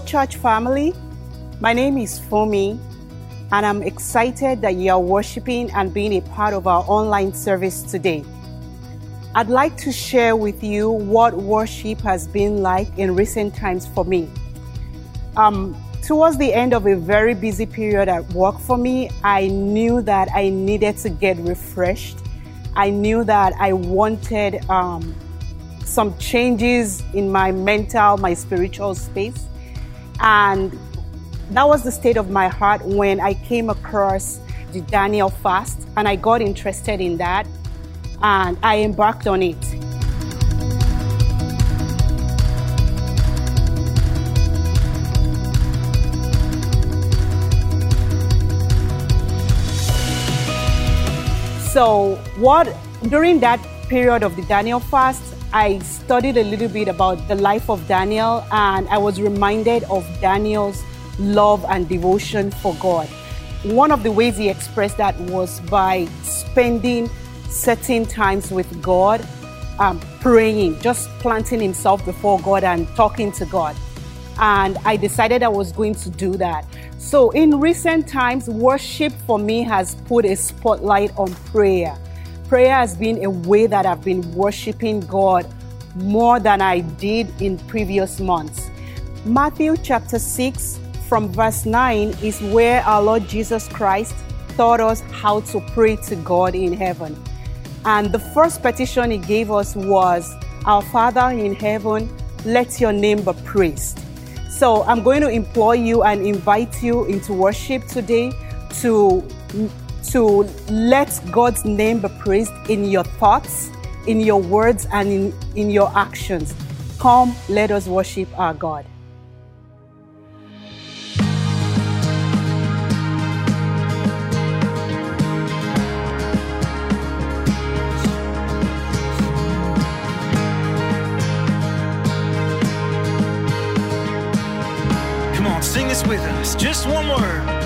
Church family. My name is Fomi, and I'm excited that you are worshiping and being a part of our online service today. I'd like to share with you what worship has been like in recent times for me. Um, towards the end of a very busy period at work for me, I knew that I needed to get refreshed. I knew that I wanted um, some changes in my mental, my spiritual space. And that was the state of my heart when I came across the Daniel fast and I got interested in that and I embarked on it. So, what during that period of the Daniel fast, I studied a little bit about the life of Daniel and I was reminded of Daniel's love and devotion for God. One of the ways he expressed that was by spending certain times with God, um, praying, just planting himself before God and talking to God. And I decided I was going to do that. So, in recent times, worship for me has put a spotlight on prayer. Prayer has been a way that I've been worshiping God more than I did in previous months. Matthew chapter 6 from verse 9 is where our Lord Jesus Christ taught us how to pray to God in heaven. And the first petition he gave us was, Our Father in heaven, let your name be praised. So I'm going to implore you and invite you into worship today to to let God's name be praised in your thoughts, in your words, and in, in your actions. Come, let us worship our God. Come on, sing this with us. Just one word.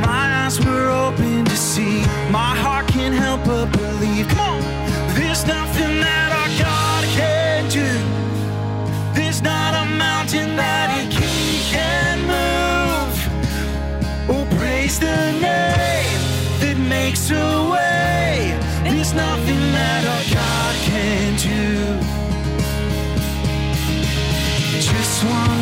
My eyes were open to see. My heart can't help but believe. Come on. There's nothing that our God can do. There's not a mountain that He can move. Oh, praise the name that makes a way. There's nothing that our God can do. Just one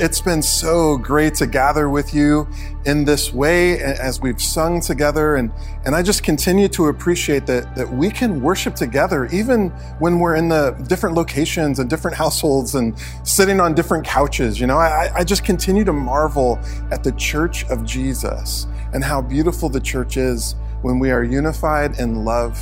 It's been so great to gather with you in this way as we've sung together. And, and I just continue to appreciate that, that we can worship together, even when we're in the different locations and different households and sitting on different couches. You know, I, I just continue to marvel at the church of Jesus and how beautiful the church is when we are unified in love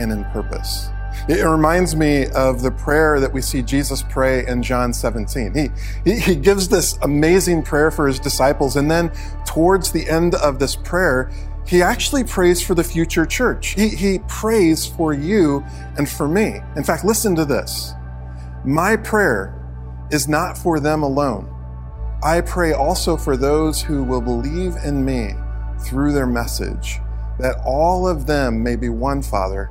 and in purpose. It reminds me of the prayer that we see Jesus pray in John 17. He, he, he gives this amazing prayer for his disciples, and then towards the end of this prayer, he actually prays for the future church. He, he prays for you and for me. In fact, listen to this. My prayer is not for them alone, I pray also for those who will believe in me through their message, that all of them may be one, Father,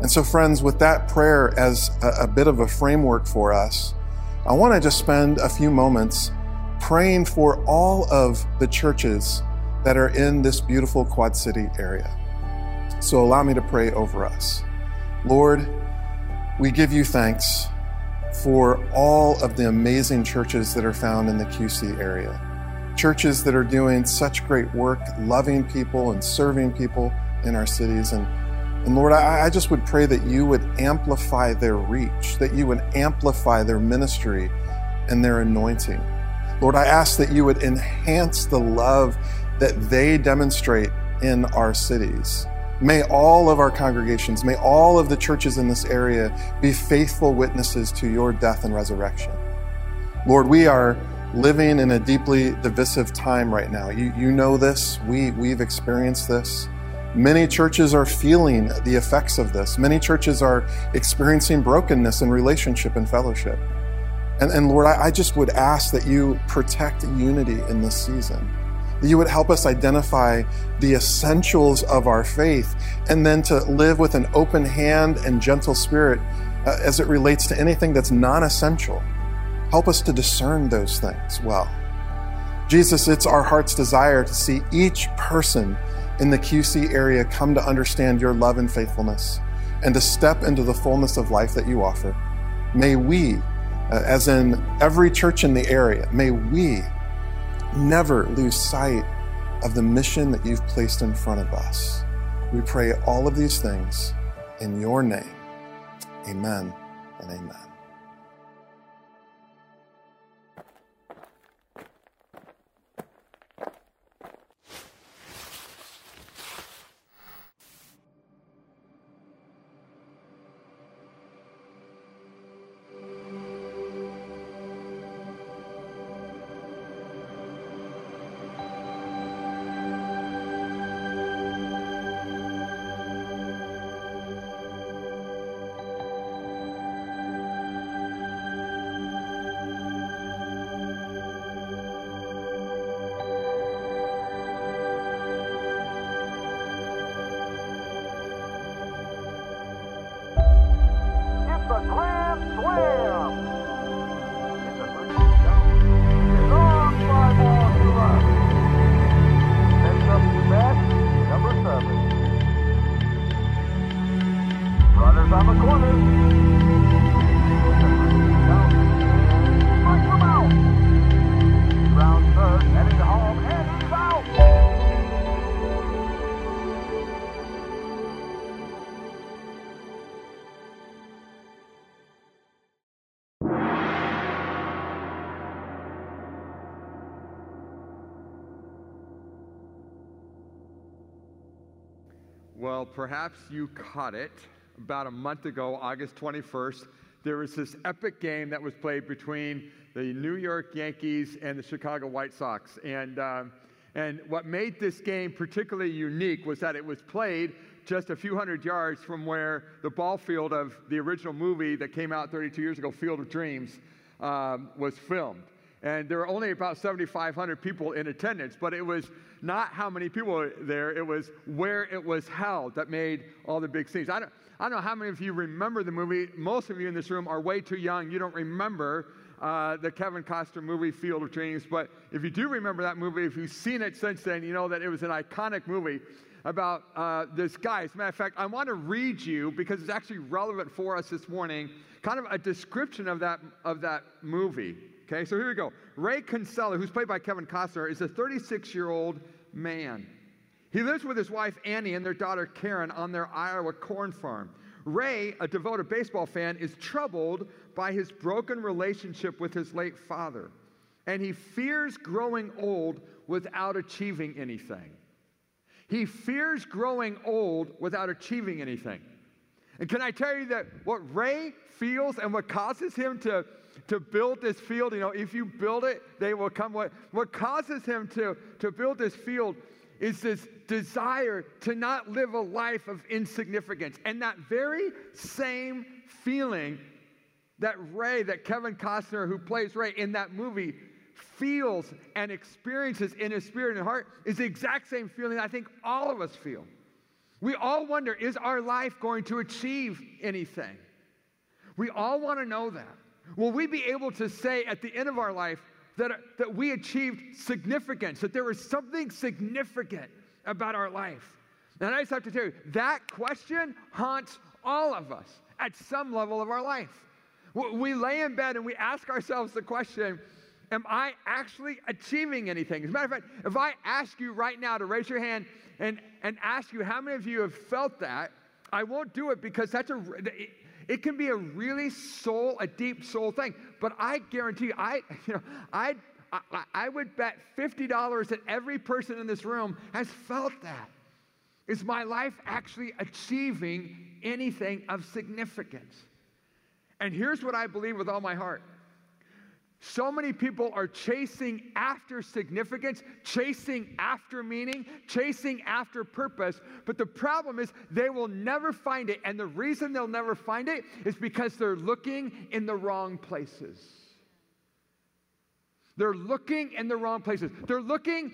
And so, friends, with that prayer as a, a bit of a framework for us, I want to just spend a few moments praying for all of the churches that are in this beautiful Quad City area. So, allow me to pray over us. Lord, we give you thanks for all of the amazing churches that are found in the QC area. Churches that are doing such great work, loving people and serving people in our cities. And, and Lord, I, I just would pray that you would amplify their reach, that you would amplify their ministry and their anointing. Lord, I ask that you would enhance the love that they demonstrate in our cities. May all of our congregations, may all of the churches in this area be faithful witnesses to your death and resurrection. Lord, we are living in a deeply divisive time right now. You, you know this. We, we've experienced this. Many churches are feeling the effects of this. Many churches are experiencing brokenness in relationship and fellowship. And, and Lord, I, I just would ask that you protect unity in this season that you would help us identify the essentials of our faith and then to live with an open hand and gentle spirit uh, as it relates to anything that's non essential. Help us to discern those things well. Jesus, it's our heart's desire to see each person in the QC area come to understand your love and faithfulness and to step into the fullness of life that you offer. May we, uh, as in every church in the area, may we never lose sight of the mission that you've placed in front of us. We pray all of these things in your name. Amen and amen. Perhaps you caught it about a month ago, August 21st. There was this epic game that was played between the New York Yankees and the Chicago White Sox. And, um, and what made this game particularly unique was that it was played just a few hundred yards from where the ball field of the original movie that came out 32 years ago, Field of Dreams, um, was filmed. And there were only about 7,500 people in attendance, but it was not how many people were there, it was where it was held that made all the big scenes. I don't, I don't know how many of you remember the movie. Most of you in this room are way too young. You don't remember uh, the Kevin Costner movie, Field of Dreams. But if you do remember that movie, if you've seen it since then, you know that it was an iconic movie about uh, this guy. As a matter of fact, I want to read you because it's actually relevant for us this morning. Kind of a description of that of that movie. Okay, so here we go. Ray Kinsella, who's played by Kevin Costner, is a 36-year-old man. He lives with his wife Annie and their daughter Karen on their Iowa corn farm. Ray, a devoted baseball fan, is troubled by his broken relationship with his late father, and he fears growing old without achieving anything. He fears growing old without achieving anything. And can I tell you that what Ray feels and what causes him to, to build this field, you know, if you build it, they will come. What, what causes him to, to build this field is this desire to not live a life of insignificance. And that very same feeling that Ray, that Kevin Costner, who plays Ray in that movie, feels and experiences in his spirit and heart is the exact same feeling I think all of us feel. We all wonder is our life going to achieve anything? We all want to know that. Will we be able to say at the end of our life that, that we achieved significance, that there was something significant about our life? And I just have to tell you, that question haunts all of us at some level of our life. We- lay in bed and we ask ourselves the question Am I actually achieving anything? As a matter of fact, if I ask you right now to raise your hand and, and ask you how many of you have felt that, I won't do it because that's a it, can be a really soul, a deep soul thing. But I guarantee you, I you know, I I, I would bet $50 that every person in this room has felt that. Is my life actually achieving anything of significance? And here's what I believe with all my heart. So many people are chasing after significance, chasing after meaning, chasing after purpose. But the problem is they will never find it. And the reason they'll never find it is because they're looking in the wrong places. They're looking in the wrong places. They're looking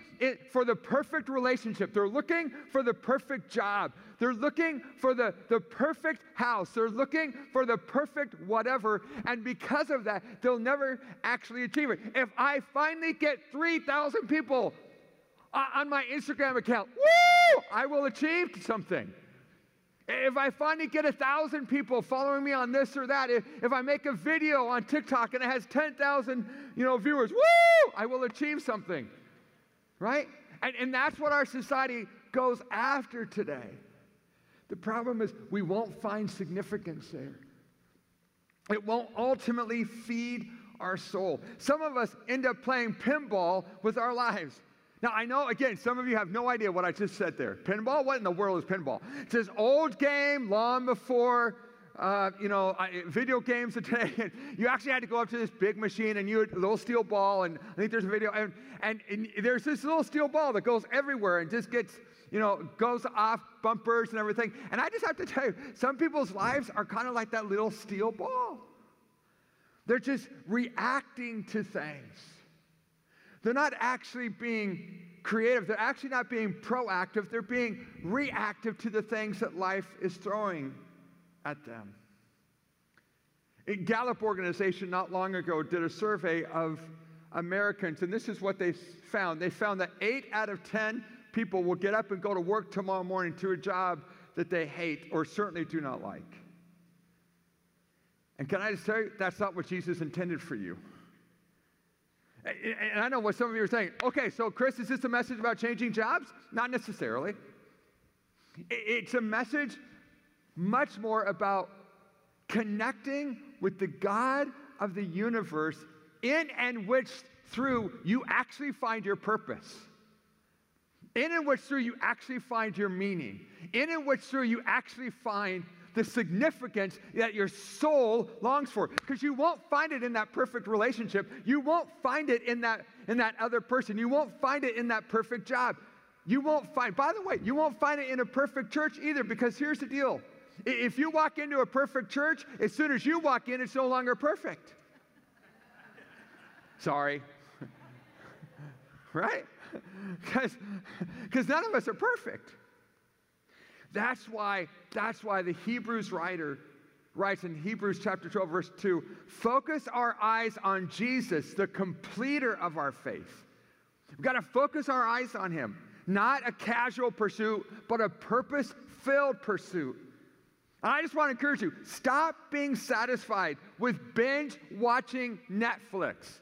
for the perfect relationship. They're looking for the perfect job. They're looking for the, the perfect house. They're looking for the perfect whatever. And because of that, they'll never actually achieve it. If I finally get 3,000 people on my Instagram account, woo, I will achieve something. If I finally get a thousand people following me on this or that, if, if I make a video on TikTok and it has 10,000 you know, viewers, woo, I will achieve something. Right? And, and that's what our society goes after today. The problem is we won't find significance there. It won't ultimately feed our soul. Some of us end up playing pinball with our lives. Now, I know, again, some of you have no idea what I just said there. Pinball? What in the world is pinball? It's this old game long before, uh, you know, I- video games today. And you actually had to go up to this big machine and you had a little steel ball. And I think there's a video. And, and, and there's this little steel ball that goes everywhere and just gets, you know, goes off bumpers and everything. And I just have to tell you, some people's lives are kind of like that little steel ball. They're just reacting to things. They're not actually being creative. They're actually not being proactive. They're being reactive to the things that life is throwing at them. A Gallup organization not long ago did a survey of Americans, and this is what they found. They found that eight out of 10 people will get up and go to work tomorrow morning to a job that they hate or certainly do not like. And can I just tell you, that's not what Jesus intended for you. And I know what some of you are saying. Okay, so Chris, is this a message about changing jobs? Not necessarily. It's a message much more about connecting with the God of the universe in and which through you actually find your purpose. In and which through you actually find your meaning. In and which through you actually find the significance that your soul longs for. Because you won't find it in that perfect relationship. You won't find it in that, in that other person. You won't find it in that perfect job. You won't find, by the way, you won't find it in a perfect church either, because here's the deal. If you walk into a perfect church, as soon as you walk in, it's no longer perfect. Sorry. right? Because none of us are perfect. That's why, that's why the Hebrews writer writes in Hebrews chapter 12, verse 2 focus our eyes on Jesus, the completer of our faith. We've got to focus our eyes on him, not a casual pursuit, but a purpose filled pursuit. And I just want to encourage you stop being satisfied with binge watching Netflix.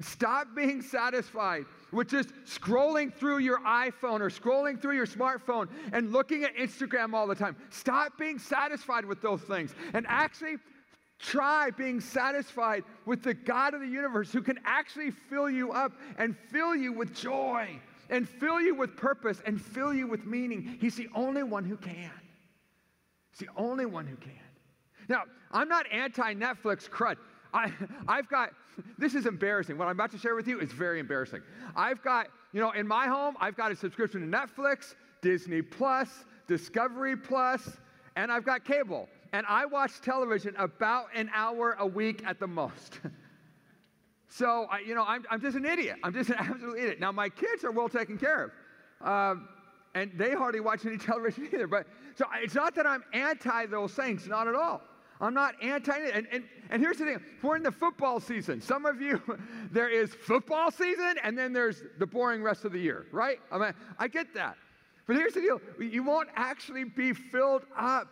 Stop being satisfied with just scrolling through your iPhone or scrolling through your smartphone and looking at Instagram all the time. Stop being satisfied with those things and actually try being satisfied with the God of the universe who can actually fill you up and fill you with joy and fill you with purpose and fill you with meaning. He's the only one who can. He's the only one who can. Now, I'm not anti Netflix crud. I, I've got, this is embarrassing. What I'm about to share with you is very embarrassing. I've got, you know, in my home, I've got a subscription to Netflix, Disney Plus, Discovery Plus, and I've got cable. And I watch television about an hour a week at the most. So, I, you know, I'm, I'm just an idiot. I'm just an absolute idiot. Now, my kids are well taken care of. Um, and they hardly watch any television either. But so it's not that I'm anti those things, not at all. I'm not anti. And, and, and here's the thing we're in the football season. Some of you, there is football season, and then there's the boring rest of the year, right? I mean, I get that. But here's the deal you won't actually be filled up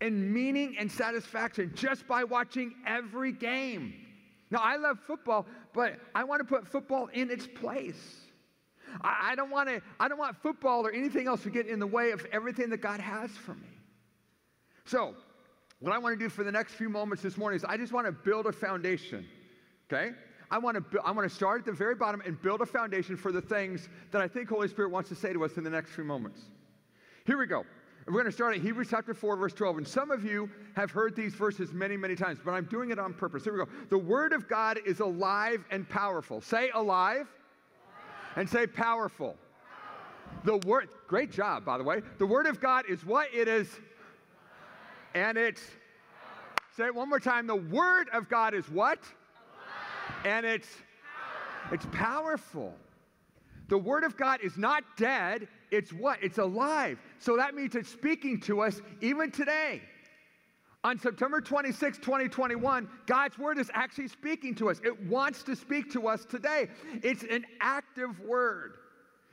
in meaning and satisfaction just by watching every game. Now, I love football, but I want to put football in its place. I, I don't want to, I don't want football or anything else to get in the way of everything that God has for me. So, what I want to do for the next few moments this morning is I just want to build a foundation. Okay? I want to bu- I want to start at the very bottom and build a foundation for the things that I think Holy Spirit wants to say to us in the next few moments. Here we go. We're going to start at Hebrews chapter 4, verse 12. And some of you have heard these verses many, many times, but I'm doing it on purpose. Here we go. The Word of God is alive and powerful. Say alive and say powerful. The Word, great job, by the way. The Word of God is what? It is, and it's, say it one more time. The Word of God is what? And it's, it's powerful. The Word of God is not dead, it's what? It's alive. So that means it's speaking to us even today. On September 26, 2021, God's Word is actually speaking to us. It wants to speak to us today. It's an active Word.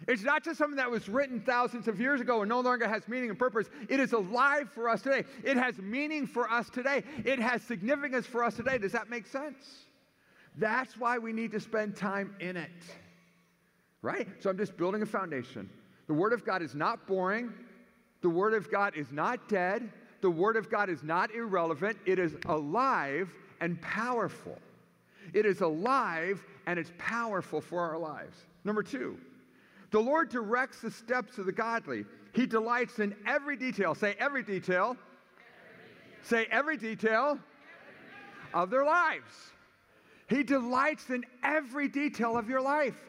It's not just something that was written thousands of years ago and no longer has meaning and purpose. It is alive for us today. It has meaning for us today. It has significance for us today. Does that make sense? That's why we need to spend time in it. Right? So I'm just building a foundation. The Word of God is not boring. The Word of God is not dead. The Word of God is not irrelevant. It is alive and powerful. It is alive and it's powerful for our lives. Number two, the Lord directs the steps of the godly. He delights in every detail. Say every detail. Say every detail of their lives. He delights in every detail of your life.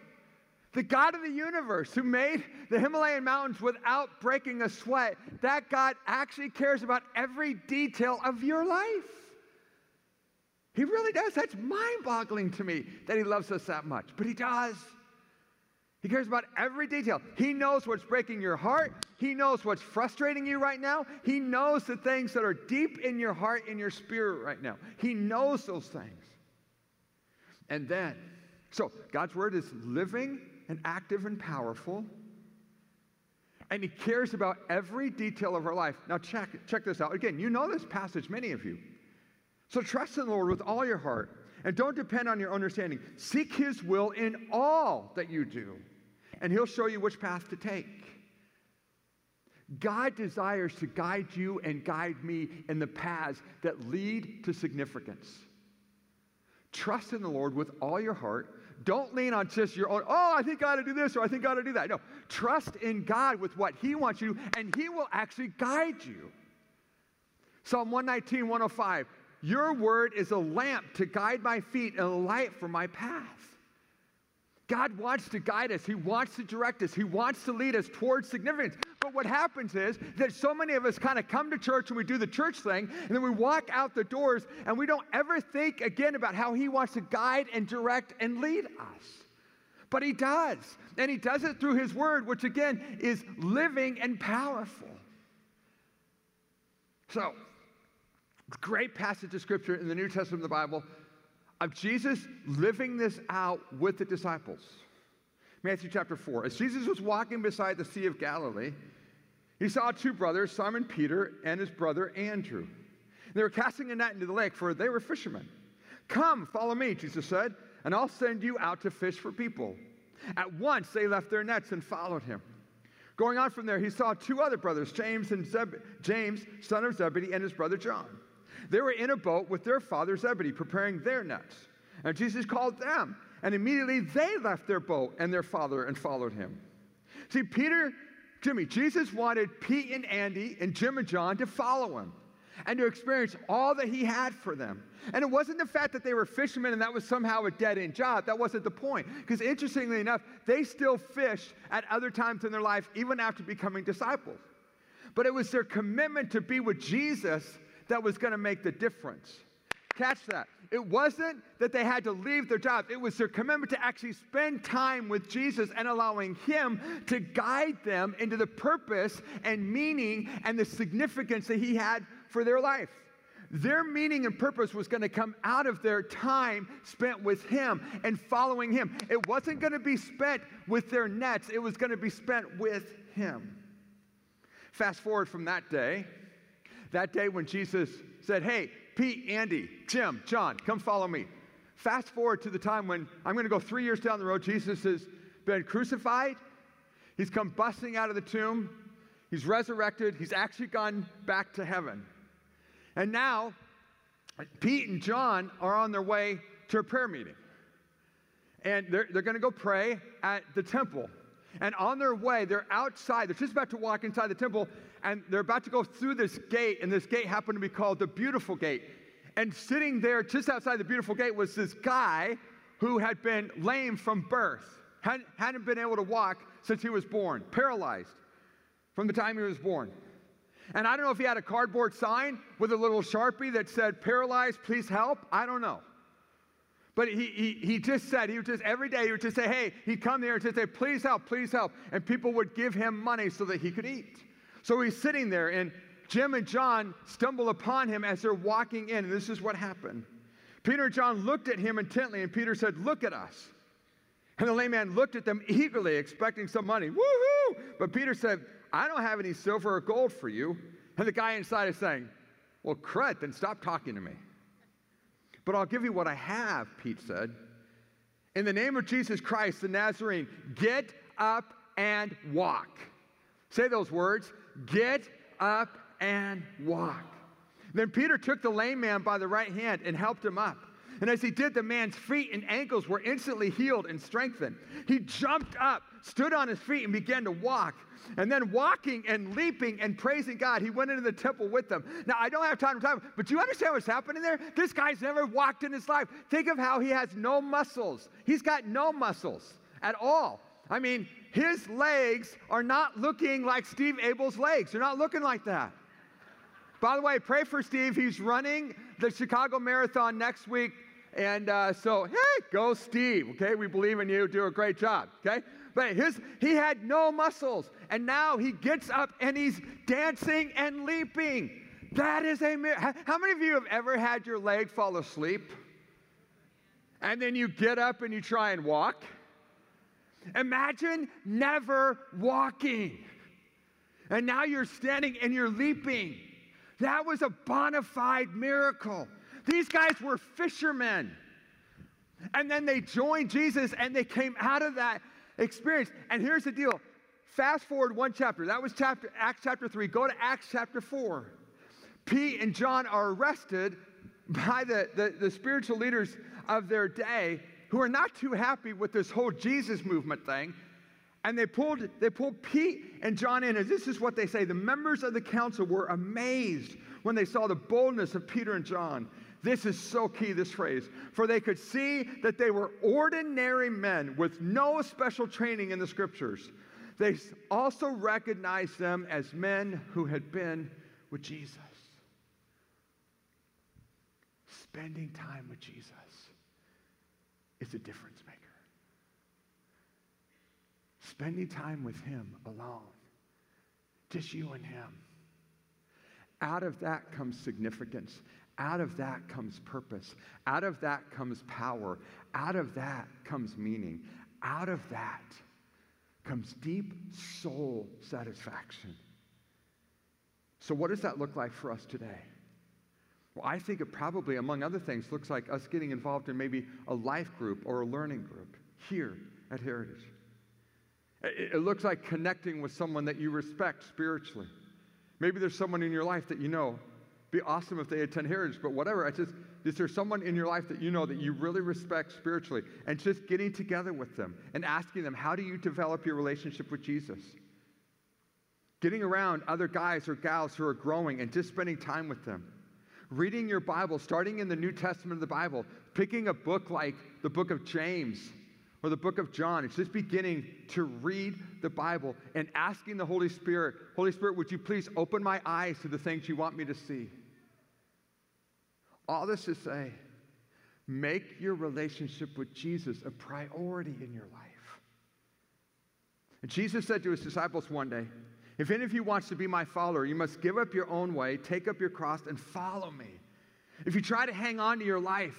The God of the universe who made the Himalayan mountains without breaking a sweat, that God actually cares about every detail of your life. He really does. That's mind boggling to me that He loves us that much, but He does. He cares about every detail. He knows what's breaking your heart. He knows what's frustrating you right now. He knows the things that are deep in your heart, in your spirit right now. He knows those things. And then, so God's word is living and active and powerful. And he cares about every detail of our life. Now check, check this out. Again, you know this passage, many of you. So trust in the Lord with all your heart and don't depend on your understanding. Seek his will in all that you do, and he'll show you which path to take. God desires to guide you and guide me in the paths that lead to significance. Trust in the Lord with all your heart. Don't lean on just your own, oh, I think I ought to do this or I think I ought to do that. No, trust in God with what He wants you, and He will actually guide you. Psalm 119, 105. Your word is a lamp to guide my feet and a light for my path. God wants to guide us. He wants to direct us. He wants to lead us towards significance. But what happens is that so many of us kind of come to church and we do the church thing, and then we walk out the doors and we don't ever think again about how He wants to guide and direct and lead us. But He does. And He does it through His Word, which again is living and powerful. So, great passage of Scripture in the New Testament of the Bible of Jesus living this out with the disciples. Matthew chapter 4. As Jesus was walking beside the Sea of Galilee, he saw two brothers, Simon Peter and his brother Andrew. They were casting a net into the lake, for they were fishermen. Come, follow me, Jesus said, and I'll send you out to fish for people. At once they left their nets and followed him. Going on from there, he saw two other brothers, James and Zeb- James, son of Zebedee, and his brother John. They were in a boat with their father Zebedee, preparing their nets. And Jesus called them, and immediately they left their boat and their father and followed him. See, Peter, Jimmy, Jesus wanted Pete and Andy and Jim and John to follow him and to experience all that he had for them. And it wasn't the fact that they were fishermen and that was somehow a dead end job. That wasn't the point. Because interestingly enough, they still fished at other times in their life, even after becoming disciples. But it was their commitment to be with Jesus that was going to make the difference. Catch that. It wasn't that they had to leave their jobs, it was their commitment to actually spend time with Jesus and allowing Him to guide them into the purpose and meaning and the significance that He had for their life. Their meaning and purpose was going to come out of their time spent with Him and following Him. It wasn't going to be spent with their nets, it was going to be spent with Him. Fast forward from that day, that day when Jesus said, Hey, Pete, Andy, Jim, John, come follow me. Fast forward to the time when I'm going to go three years down the road. Jesus has been crucified. He's come busting out of the tomb. He's resurrected. He's actually gone back to heaven. And now, Pete and John are on their way to a prayer meeting. And they're, they're going to go pray at the temple. And on their way, they're outside. They're just about to walk inside the temple, and they're about to go through this gate. And this gate happened to be called the Beautiful Gate. And sitting there just outside the Beautiful Gate was this guy who had been lame from birth, hadn't, hadn't been able to walk since he was born, paralyzed from the time he was born. And I don't know if he had a cardboard sign with a little sharpie that said, Paralyzed, please help. I don't know. But he, he, he just said, he would just, every day, he would just say, hey, he'd come there and just say, please help, please help. And people would give him money so that he could eat. So he's sitting there, and Jim and John stumble upon him as they're walking in, and this is what happened. Peter and John looked at him intently, and Peter said, Look at us. And the lame man looked at them eagerly, expecting some money. Woohoo! But Peter said, I don't have any silver or gold for you. And the guy inside is saying, Well, crud, then stop talking to me. But I'll give you what I have, Pete said. In the name of Jesus Christ, the Nazarene, get up and walk. Say those words get up and walk. Then Peter took the lame man by the right hand and helped him up. And as he did, the man's feet and ankles were instantly healed and strengthened. He jumped up, stood on his feet, and began to walk. And then walking and leaping and praising God, he went into the temple with them. Now, I don't have time to talk, but do you understand what's happening there? This guy's never walked in his life. Think of how he has no muscles. He's got no muscles at all. I mean, his legs are not looking like Steve Abel's legs. They're not looking like that. By the way, pray for Steve. He's running the Chicago Marathon next week. And uh, so, hey, go Steve, okay? We believe in you. Do a great job, okay? But his, he had no muscles. And now he gets up and he's dancing and leaping. That is a miracle. How many of you have ever had your leg fall asleep? And then you get up and you try and walk? Imagine never walking. And now you're standing and you're leaping. That was a bona fide miracle. These guys were fishermen. And then they joined Jesus and they came out of that experience. And here's the deal fast forward one chapter. That was chapter, Acts chapter 3. Go to Acts chapter 4. Pete and John are arrested by the, the, the spiritual leaders of their day who are not too happy with this whole Jesus movement thing. And they pulled, they pulled Pete and John in, and this is what they say. The members of the council were amazed when they saw the boldness of Peter and John. This is so key, this phrase. For they could see that they were ordinary men with no special training in the scriptures. They also recognized them as men who had been with Jesus. Spending time with Jesus is a difference maker. Spending time with Him alone, just you and Him. Out of that comes significance. Out of that comes purpose. Out of that comes power. Out of that comes meaning. Out of that comes deep soul satisfaction. So, what does that look like for us today? Well, I think it probably, among other things, looks like us getting involved in maybe a life group or a learning group here at Heritage. It, looks like connecting with someone that you respect spiritually. Maybe there's someone in your life that you know. Be awesome if they attend Heritage, but whatever. I just Is there someone in your life that you know that you really respect spiritually? And just getting together with them and asking them, how do you develop your relationship with Jesus? Getting around other guys or gals who are growing and just spending time with them. Reading your Bible, starting in the New Testament of the Bible, picking a book like the book of James or the book of John. It's just beginning to read the Bible and asking the Holy Spirit, Holy Spirit, would you please open my eyes to the things you want me to see? All this to say, make your relationship with Jesus a priority in your life. And Jesus said to his disciples one day, If any of you wants to be my follower, you must give up your own way, take up your cross, and follow me. If you try to hang on to your life,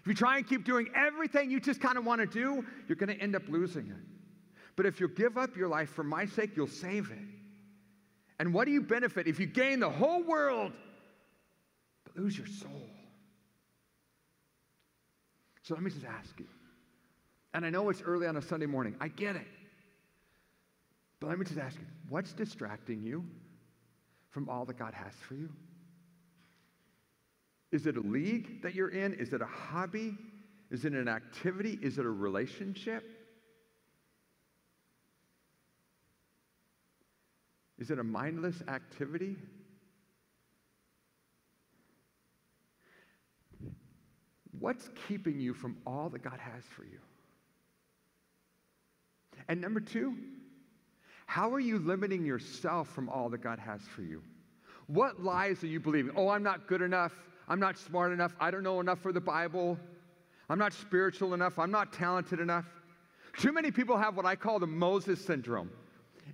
if you try and keep doing everything you just kind of want to do, you're going to end up losing it. But if you give up your life for my sake, you'll save it. And what do you benefit if you gain the whole world but lose your soul? So let me just ask you. And I know it's early on a Sunday morning. I get it. But let me just ask you what's distracting you from all that God has for you? Is it a league that you're in? Is it a hobby? Is it an activity? Is it a relationship? Is it a mindless activity? What's keeping you from all that God has for you? And number two, how are you limiting yourself from all that God has for you? What lies are you believing? Oh, I'm not good enough. I'm not smart enough. I don't know enough for the Bible. I'm not spiritual enough. I'm not talented enough. Too many people have what I call the Moses syndrome.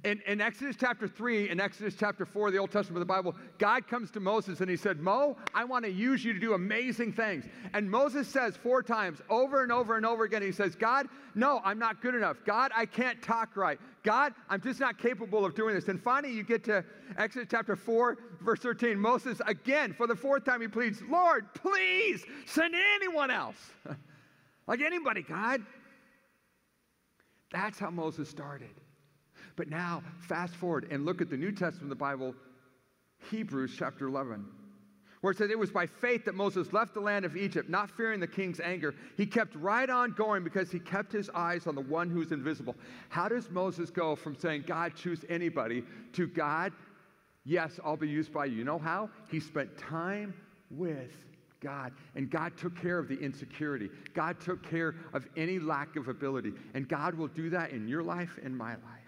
In, in Exodus chapter 3 and Exodus chapter 4 of the Old Testament of the Bible, God comes to Moses and he said, Mo, I want to use you to do amazing things. And Moses says four times, over and over and over again, he says, God, no, I'm not good enough. God, I can't talk right. God, I'm just not capable of doing this. And finally, you get to Exodus chapter 4, verse 13. Moses, again, for the fourth time, he pleads, Lord, please send anyone else. like anybody, God. That's how Moses started. But now, fast forward and look at the New Testament of the Bible, Hebrews chapter 11, where it says, It was by faith that Moses left the land of Egypt, not fearing the king's anger. He kept right on going because he kept his eyes on the one who's invisible. How does Moses go from saying, God, choose anybody, to God, yes, I'll be used by you? You know how? He spent time with God. And God took care of the insecurity. God took care of any lack of ability. And God will do that in your life and my life.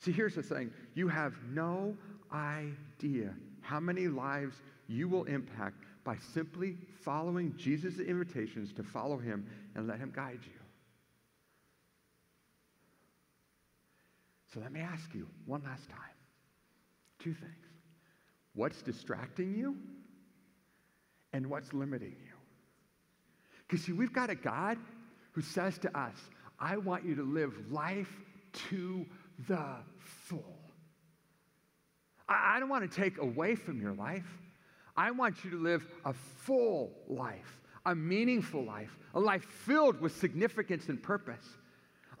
See, here's the thing you have no idea how many lives you will impact by simply following Jesus' invitations to follow him and let him guide you. So let me ask you one last time two things. What's distracting you? And what's limiting you? Because, see, we've got a God who says to us, I want you to live life to the full. I, I don't want to take away from your life. I want you to live a full life, a meaningful life, a life filled with significance and purpose.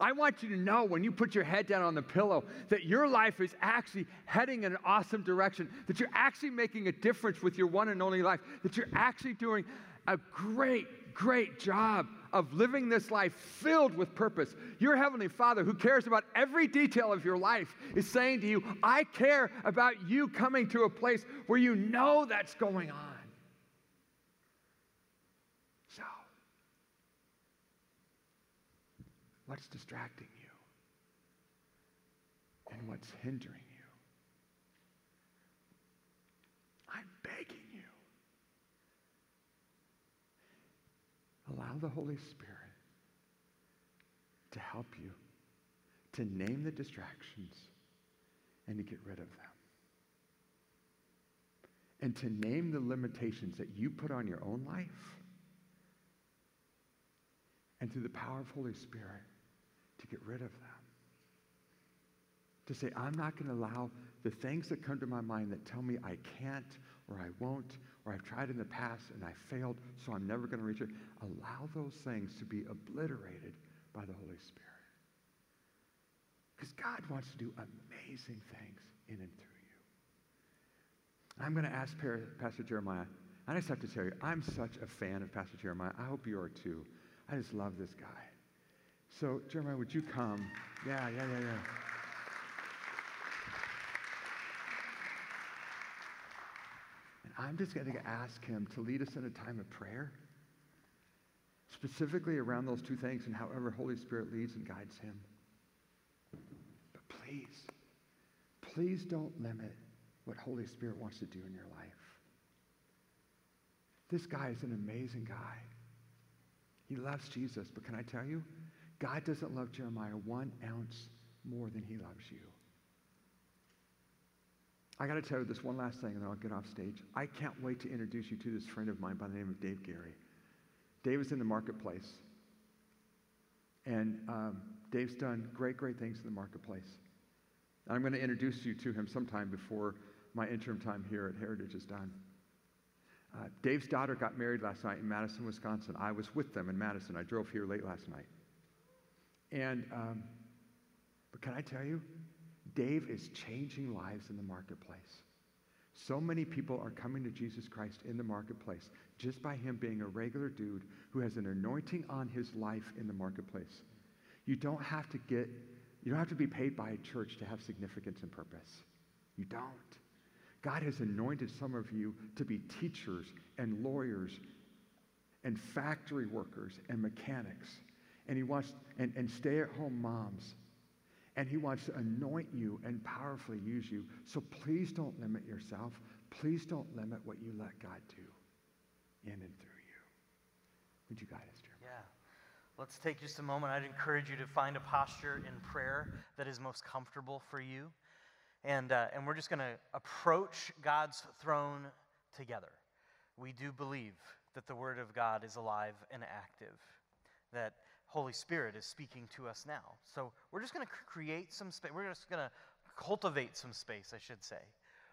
I want you to know when you put your head down on the pillow that your life is actually heading in an awesome direction, that you're actually making a difference with your one and only life, that you're actually doing a great, great job of living this life filled with purpose. Your Heavenly Father, who cares about every detail of your life, is saying to you, I care about you coming to a place where you know that's going on. So, what's distracting you? And what's hindering you? I'm begging you. Allow the Holy Spirit to help you to name the distractions and to get rid of them. And to name the limitations that you put on your own life. And through the power of Holy Spirit, to get rid of them. To say, I'm not going to allow the things that come to my mind that tell me I can't or I won't or I've tried in the past and I failed, so I'm never going to reach it. Allow those things to be obliterated by the Holy Spirit. Because God wants to do amazing things in and through you. I'm going to ask Pastor Jeremiah, I just have to tell you, I'm such a fan of Pastor Jeremiah. I hope you are too. I just love this guy. So, Jeremiah, would you come? Yeah, yeah, yeah, yeah. I'm just going to ask him to lead us in a time of prayer, specifically around those two things and however Holy Spirit leads and guides him. But please, please don't limit what Holy Spirit wants to do in your life. This guy is an amazing guy. He loves Jesus, but can I tell you, God doesn't love Jeremiah one ounce more than he loves you. I got to tell you this one last thing, and then I'll get off stage. I can't wait to introduce you to this friend of mine by the name of Dave Gary. Dave is in the marketplace, and um, Dave's done great, great things in the marketplace. I'm going to introduce you to him sometime before my interim time here at Heritage is done. Uh, Dave's daughter got married last night in Madison, Wisconsin. I was with them in Madison. I drove here late last night. And, um, but can I tell you, Dave is changing lives in the marketplace. So many people are coming to Jesus Christ in the marketplace just by him being a regular dude who has an anointing on his life in the marketplace. You don't have to get, you don't have to be paid by a church to have significance and purpose. You don't. God has anointed some of you to be teachers and lawyers and factory workers and mechanics. And he wants, and, and stay at home moms. And he wants to anoint you and powerfully use you. So please don't limit yourself. Please don't limit what you let God do in and through you. Would you guide us, Jeremiah? Yeah. Let's take just a moment. I'd encourage you to find a posture in prayer that is most comfortable for you. And, uh, and we're just going to approach God's throne together. We do believe that the Word of God is alive and active, that Holy Spirit is speaking to us now. So we're just going to create some space. We're just going to cultivate some space, I should say,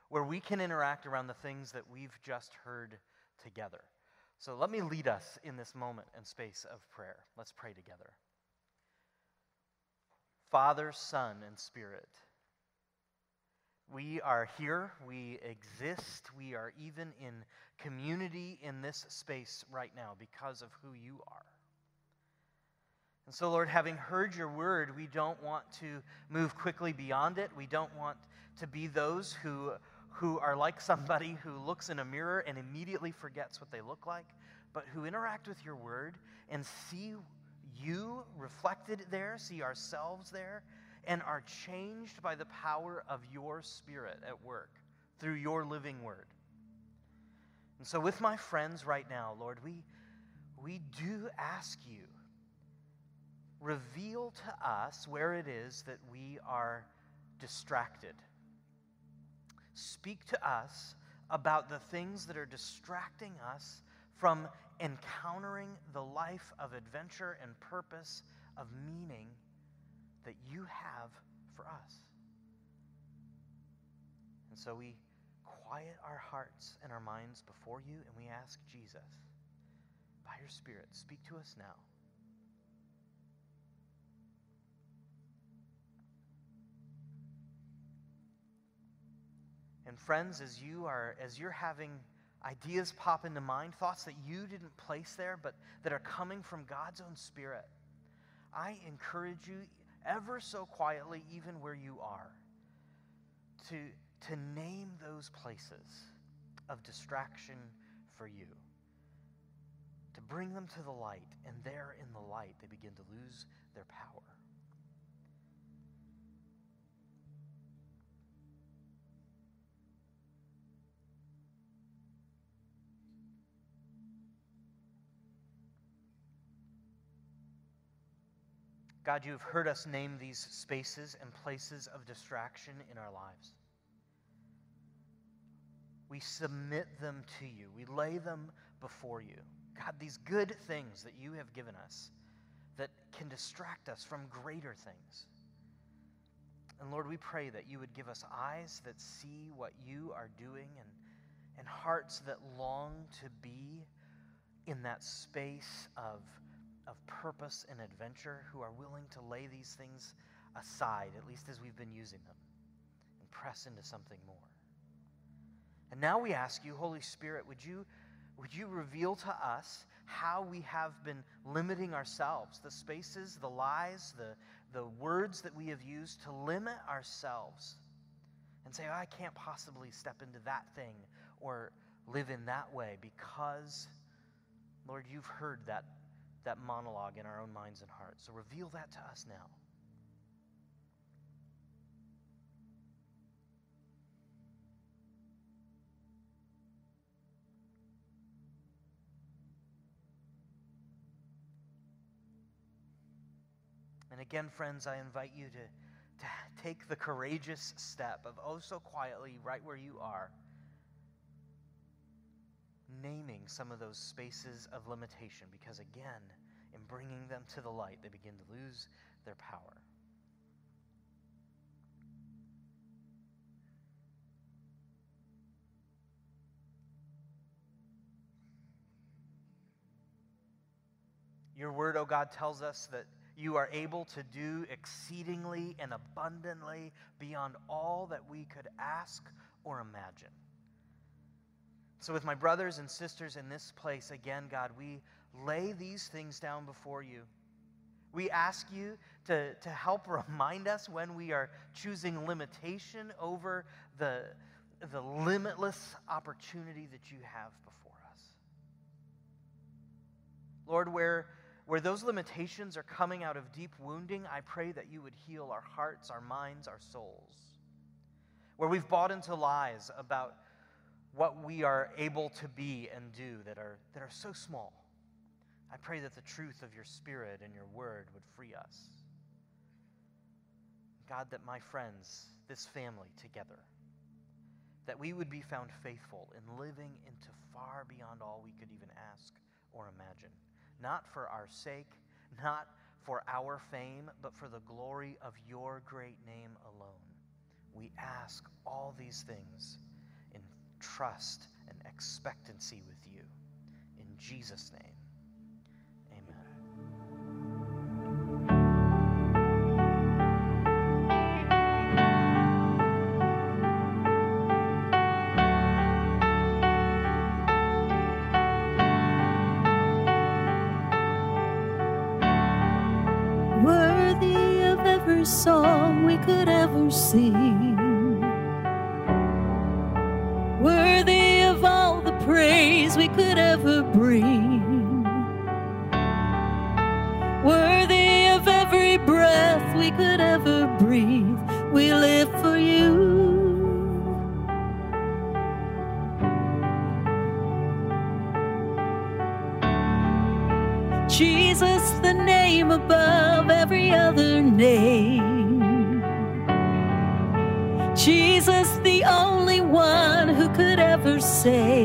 where we can interact around the things that we've just heard together. So let me lead us in this moment and space of prayer. Let's pray together. Father, Son, and Spirit. We are here, we exist, we are even in community in this space right now because of who you are. And so, Lord, having heard your word, we don't want to move quickly beyond it. We don't want to be those who, who are like somebody who looks in a mirror and immediately forgets what they look like, but who interact with your word and see you reflected there, see ourselves there, and are changed by the power of your spirit at work through your living word. And so, with my friends right now, Lord, we, we do ask you reveal to us where it is that we are distracted. Speak to us about the things that are distracting us from encountering the life of adventure and purpose, of meaning that you have for us. And so we quiet our hearts and our minds before you, and we ask Jesus, by your Spirit, speak to us now. And friends, as you are as you're having ideas pop into mind, thoughts that you didn't place there but that are coming from God's own spirit, I encourage you ever so quietly even where you are to to name those places of distraction for you. To bring them to the light and there in the light they begin to lose their power. God, you have heard us name these spaces and places of distraction in our lives. We submit them to you, we lay them before you. God, these good things that you have given us that can distract us from greater things. And Lord, we pray that you would give us eyes that see what you are doing and, and hearts that long to be in that space of of purpose and adventure who are willing to lay these things aside, at least as we've been using them, and press into something more. And now we ask you, Holy Spirit, would you would you reveal to us how we have been limiting ourselves, the spaces, the lies, the, the words that we have used to limit ourselves and say, oh, I can't possibly step into that thing or live in that way because, Lord, you've heard that, that monologue in our own minds and hearts. So reveal that to us now. And again, friends, I invite you to, to take the courageous step of oh so quietly, right where you are, naming some of those spaces of limitation, because again, in bringing them to the light, they begin to lose their power. Your word, O God, tells us that you are able to do exceedingly and abundantly beyond all that we could ask or imagine. So, with my brothers and sisters in this place, again, God, we lay these things down before you. We ask you to, to help remind us when we are choosing limitation over the, the limitless opportunity that you have before us. Lord, where, where those limitations are coming out of deep wounding, I pray that you would heal our hearts, our minds, our souls. Where we've bought into lies about what we are able to be and do that are, that are so small. I pray that the truth of your Spirit and your word would free us. God, that my friends, this family together, that we would be found faithful in living into far beyond all we could even ask or imagine. Not for our sake, not for our fame, but for the glory of your great name alone. We ask all these things in trust and expectancy with you. In Jesus' name, song we could ever sing, ever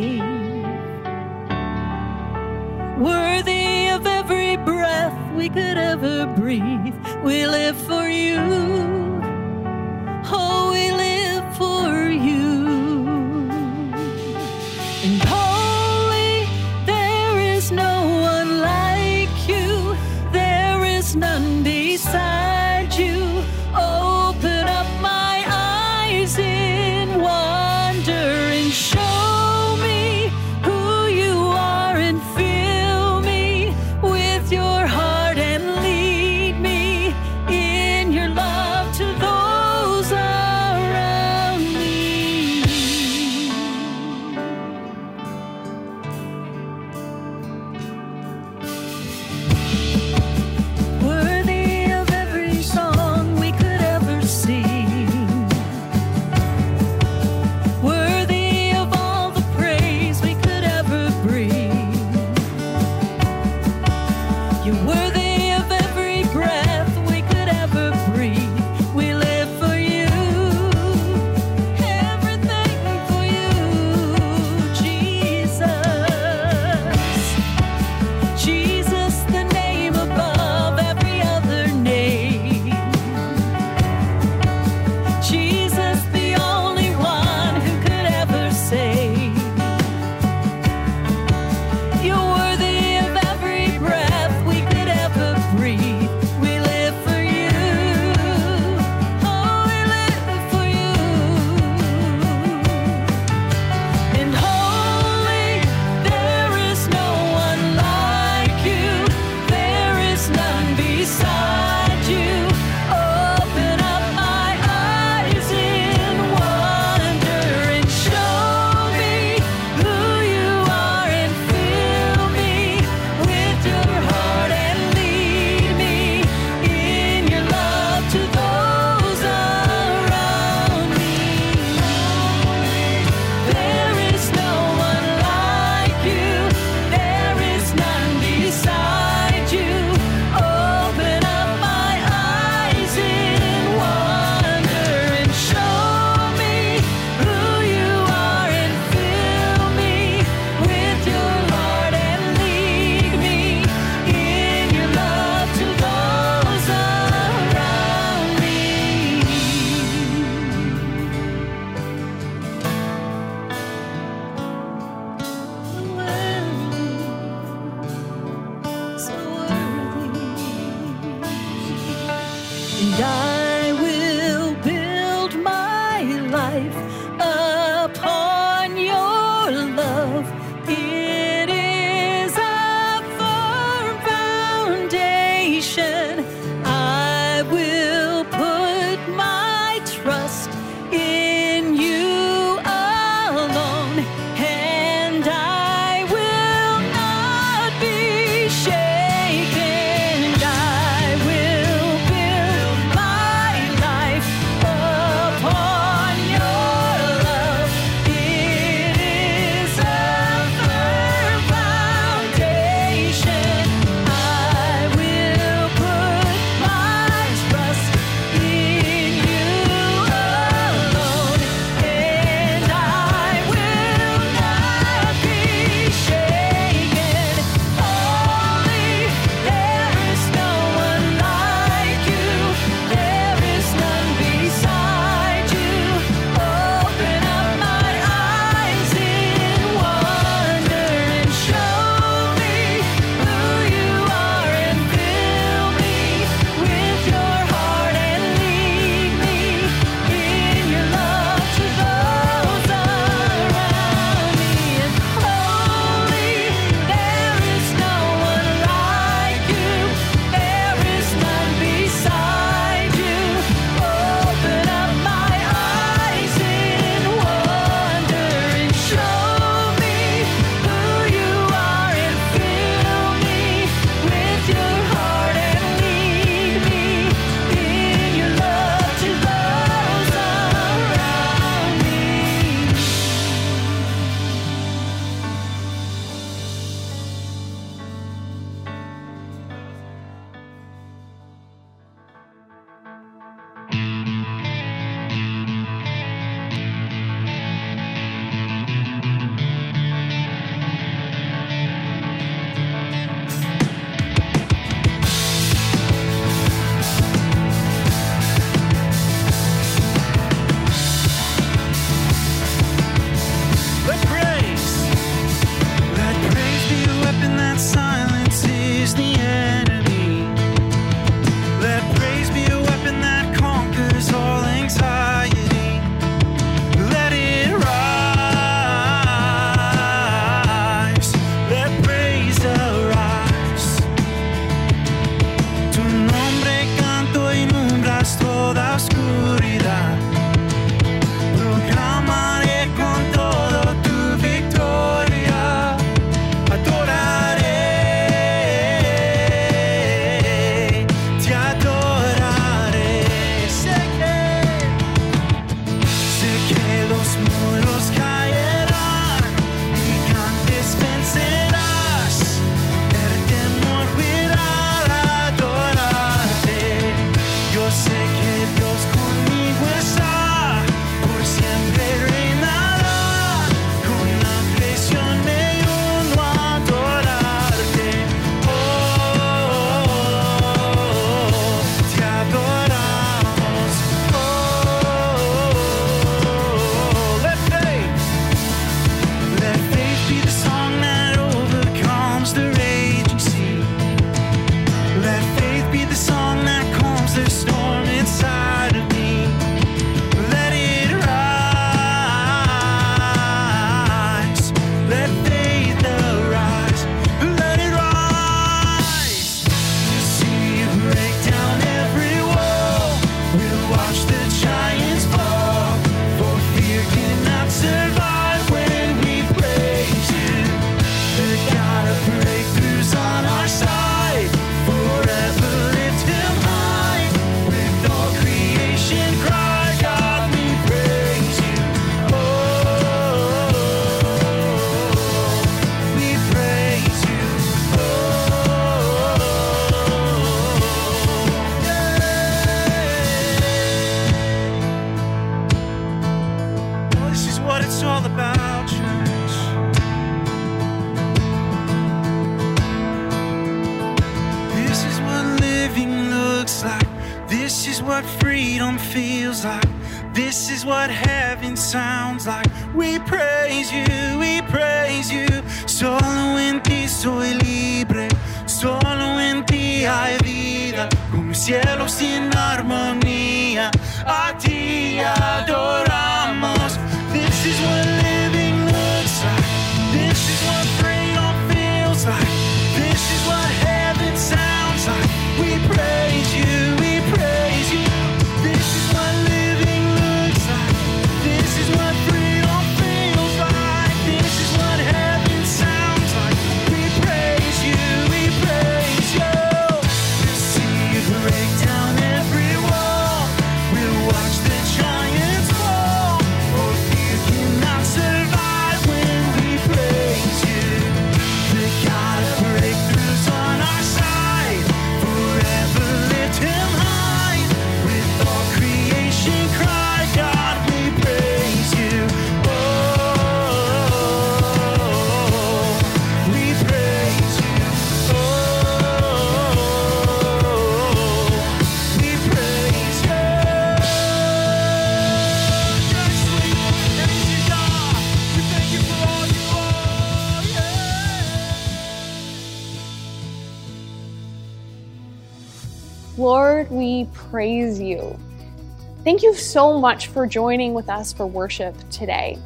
Thank you so much for joining with us for worship today.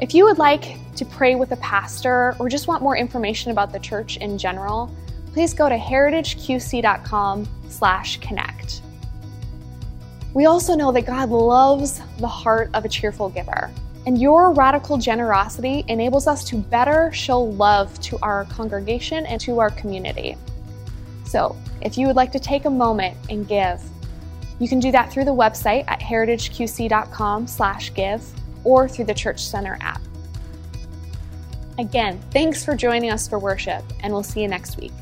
If you would like to pray with a pastor or just want more information about the church in general, please go to heritageqc.com/connect. We also know that God loves the heart of a cheerful giver, and your radical generosity enables us to better show love to our congregation and to our community. So, if you would like to take a moment and give, you can do that through the website at heritageqc.com/give or through the Church Center app. Again, thanks for joining us for worship, and we'll see you next week.